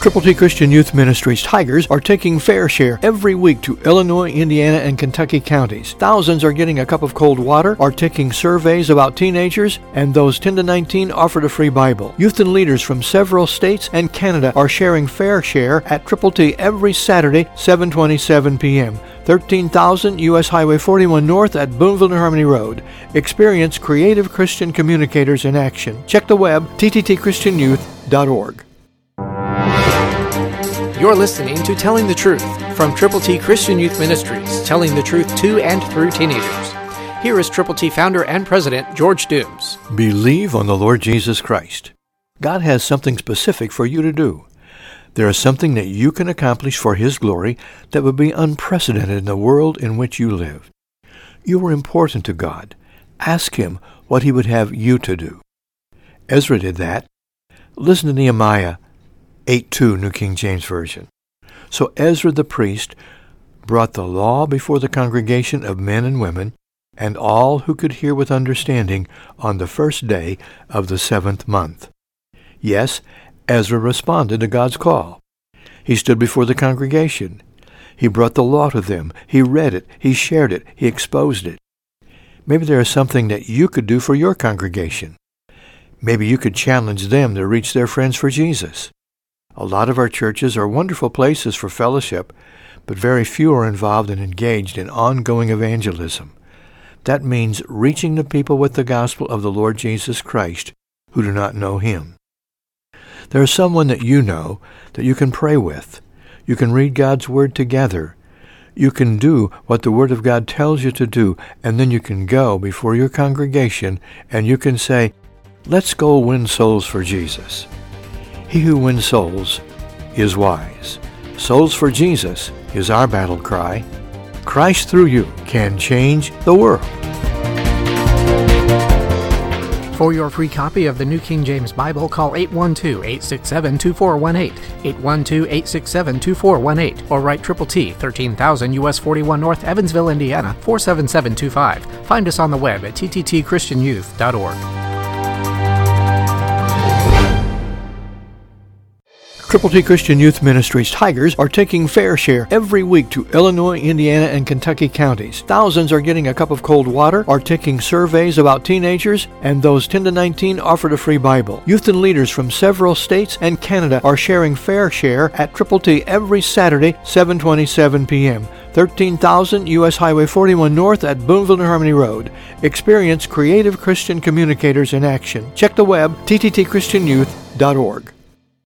Triple T Christian Youth Ministries Tigers are taking fair share every week to Illinois, Indiana, and Kentucky counties. Thousands are getting a cup of cold water, are taking surveys about teenagers, and those 10 to 19 offered a free Bible. Youth and leaders from several states and Canada are sharing fair share at Triple T every Saturday, 7:27 p.m. 13,000 U.S. Highway 41 North at Boonville and Harmony Road. Experience creative Christian communicators in action. Check the web, tttchristianyouth.org. You're listening to Telling the Truth from Triple T Christian Youth Ministries, telling the truth to and through teenagers. Here is Triple T founder and president George Dooms. Believe on the Lord Jesus Christ. God has something specific for you to do. There is something that you can accomplish for His glory that would be unprecedented in the world in which you live. You are important to God. Ask Him what He would have you to do. Ezra did that. Listen to Nehemiah 8.2 New King James Version. So Ezra the priest brought the law before the congregation of men and women, and all who could hear with understanding on the first day of the seventh month. Yes, Ezra responded to God's call. He stood before the congregation. He brought the law to them. He read it. He shared it. He exposed it. Maybe there is something that you could do for your congregation. Maybe you could challenge them to reach their friends for Jesus. A lot of our churches are wonderful places for fellowship, but very few are involved and engaged in ongoing evangelism. That means reaching the people with the gospel of the Lord Jesus Christ who do not know him. There is someone that you know that you can pray with. You can read God's Word together. You can do what the Word of God tells you to do, and then you can go before your congregation and you can say, Let's go win souls for Jesus. He who wins souls is wise. Souls for Jesus is our battle cry. Christ through you can change the world. For your free copy of the New King James Bible, call 812-867-2418, 812-867-2418, or write Triple T, 13,000 US 41 North, Evansville, Indiana, 47725. Find us on the web at tttchristianyouth.org. Triple T Christian Youth Ministries Tigers are taking fair share every week to Illinois, Indiana, and Kentucky counties. Thousands are getting a cup of cold water, are taking surveys about teenagers, and those 10 to 19 offered a free Bible. Youth and leaders from several states and Canada are sharing fair share at Triple T every Saturday, 7:27 p.m. 13,000 U.S. Highway 41 North at Boonville and Harmony Road. Experience creative Christian communicators in action. Check the web, tttchristianyouth.org.